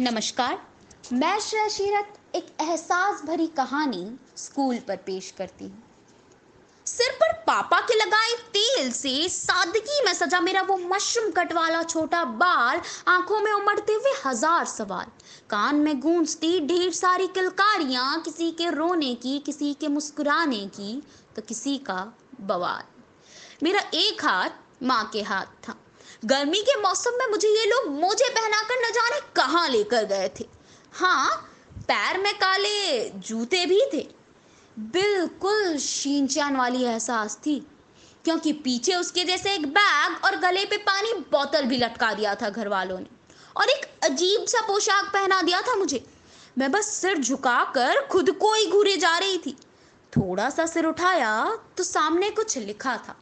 नमस्कार। मैं श्रेया शीरत, एक एहसास भरी कहानी स्कूल पर पेश करती हूँ। सिर पर पापा के लगाए तेल से सादगी में सजा मेरा वो मशरूम कट वाला छोटा बाल आँखों में उमड़ते हुए हज़ार सवाल। कान में गूंजती ढेर सारी किलकारियाँ, किसी के रोने की, किसी के मुस्कुराने की तो किसी का बवाल। मेरा एक हाथ माँ के हाथ था। गर्मी के मौसम में मुझे ये लोग मोजे पहनाकर न जाने कहाँ लेकर गए थे। हाँ पैर में काले, जूते भी थे। बिल्कुल शीनचान वाली एहसास थी, क्योंकि पीछे उसके जैसे एक बैग और गले पे पानी बोतल भी लटका दिया था घर वालों ने। और एक अजीब सा पोशाक पहना दिया था मुझे। मैं बस सिर झुकाकर खुद को ही घूरे जा रही थी। थोड़ा सा सिर उठाया तो सामने कुछ लिखा था।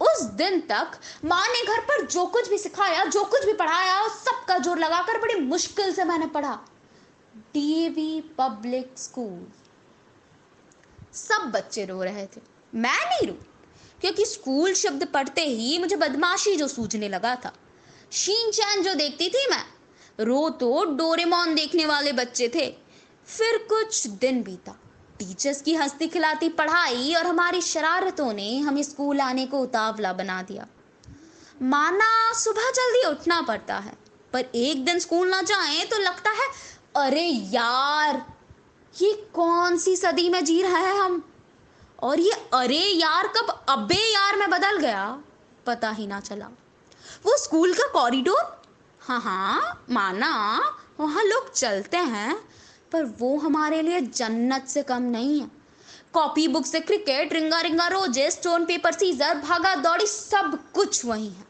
उस दिन तक माँ ने घर पर जो कुछ भी सिखाया, जो कुछ भी पढ़ाया सबका ज़ोर लगाकर बड़ी मुश्किल से मैंने पढ़ा। DAV public school. सब बच्चे रो रहे थे। मैं नहीं रो, क्योंकि स्कूल शब्द पढ़ते ही मुझे बदमाशी जो सूझने लगा था। शीन चैन जो देखती थी मैं, रो तो डोरेमोन देखने वाले बच्चे थे। फिर कुछ दिन बीता। टीचर्स की हंसती खिलाती पढ़ाई और हमारी शरारतों ने हमें स्कूल आने को उतावला बना दिया। माना सुबह जल्दी उठना पड़ता है, पर एक दिन स्कूल ना जाए तो लगता है, अरे यार, ये कौन सी सदी में जी रहा है हम? और ये अरे यार कब अबे यार में बदल गया? पता ही ना चला। वो स्कूल का कॉरिडोर? हाँ हाँ माना वहाँ लोग चलते हैं पर वो हमारे लिए जन्नत से कम नहीं है। कॉपी बुक से क्रिकेट रिंगा रिंगा रोज़े स्टोन पेपर सीजर भागा दौड़ी, सब कुछ वही है।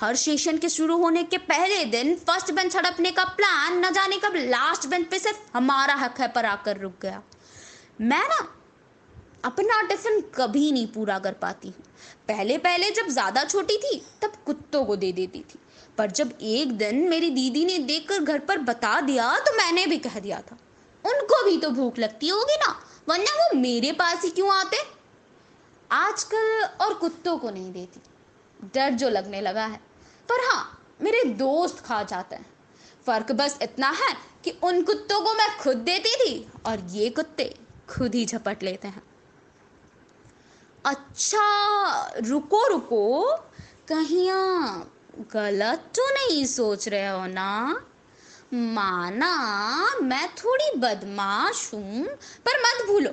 हर सेशन के शुरू होने के पहले दिन फ़र्स्ट बेंच हड़पने का प्लान न जाने कब लास्ट बेंच पे सिर्फ़ हमारा हक है पर आकर रुक गया। मैं ना अपना टिफ़िन कभी नहीं पूरा कर पाती। हूँ पहले पहले जब ज़्यादा छोटी थी, तब कुत्तों को दे देती थी। पर जब एक दिन मेरी दीदी ने देखकर घर पर बता दिया तो मैंने भी कह दिया था। उनको भी तो भूख लगती होगी ना, वरना वो मेरे पास ही क्यों आते? आजकल और कुत्तों को नहीं देती। डर जो लगने लगा है। पर हाँ मेरे दोस्त खा जाते हैं। फ़र्क बस इतना है कि उन कुत्तों को मैं खुद देती थी, और ये कुत्ते खुद ही झपट लेते हैं। अच्छा रुको रुको। कहीं गलत तो नहीं सोच रहे हो ना? माना मैं थोड़ी बदमाश हूँ, पर मत भूलो।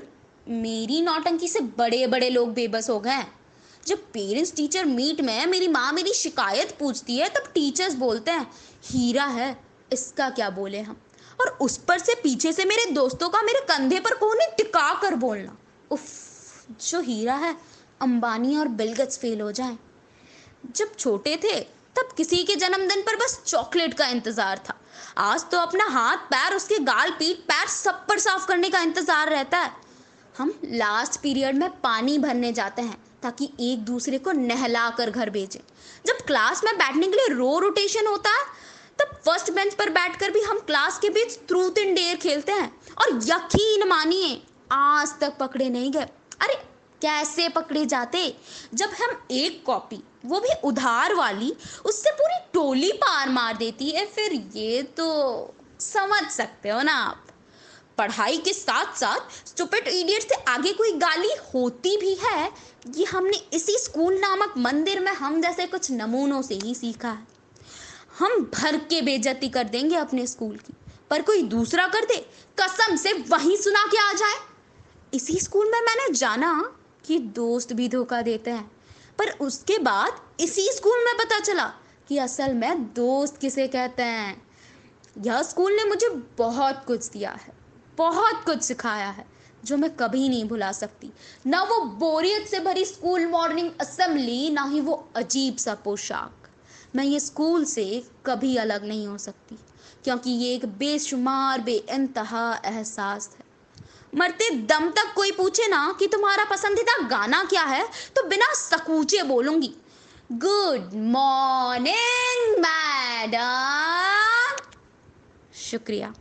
मेरी नौटंकी से बड़े बड़े लोग बेबस हो गए। जब पेरेंट्स टीचर मीट में मेरी माँ मेरी शिकायत पूछती है, तब टीचर्स बोलते हैं, हीरा है, इसका क्या बोले हम? और उस पर से पीछे से मेरे दोस्तों का मेरे कंधे पर कोने टिका कर बोलना। उफ। जो हीरा है, अंबानी और बिलगट्स फेल हो जाए। जब छोटे थे, तब किसी के जन्मदिन पर बस चॉकलेट का इंतज़ार था। आज तो अपना हाथ, पैर, उसके गाल, पीठ, पैर सब पर साफ़ करने का इंतज़ार रहता है। हम लास्ट पीरियड में पानी भरने जाते हैं, ताकि एक दूसरे को नहला कर घर भेजें। जब क्लास में बैठने के लिए रो रोटेशन होता है, तब फ़र्स्ट बेंच पर बैठकर भी हम क्लास के बीच ट्रूथ इन डेयर खेलते हैं। और यकीन मानिए, आज तक पकड़े नहीं गए। अरे, कैसे पकड़े जाते? जब हम एक कॉपी, वो भी उधार वाली, उससे पूरी टोली पार मार देती है, फिर ये तो समझ सकते हो ना आप। पढ़ाई के साथ साथ स्टूपिड इडियट से आगे कोई गाली होती भी है, ये हमने इसी स्कूल नामक मंदिर में हम जैसे कुछ नमूनों से ही सीखा। है हम भर के बेजती कर देंगे अपने स्कूल की, पर कोई दूसरा कर दे, कसम से वहीं सुना के आ जाए। इसी स्कूल में मैंने जाना कि दोस्त भी धोखा देते हैं। पर उसके बाद इसी स्कूल में पता चला कि असल में दोस्त किसे कहते हैं। यह स्कूल ने मुझे बहुत कुछ दिया है, बहुत कुछ सिखाया है, जो मैं कभी नहीं भुला सकती। ना वो बोरियत से भरी स्कूल मॉर्निंग असेंबली, ना ही वो अजीब सा पोशाक। मैं ये स्कूल से कभी अलग नहीं हो सकती, क्योंकि ये एक बेशुमार बे इंतहा एहसास है। मरते दम तक कोई पूछे ना कि तुम्हारा पसंदीदा गाना क्या है तो बिना सकूचे बोलूँगी। गुड मॉर्निंग मैडम शुक्रिया।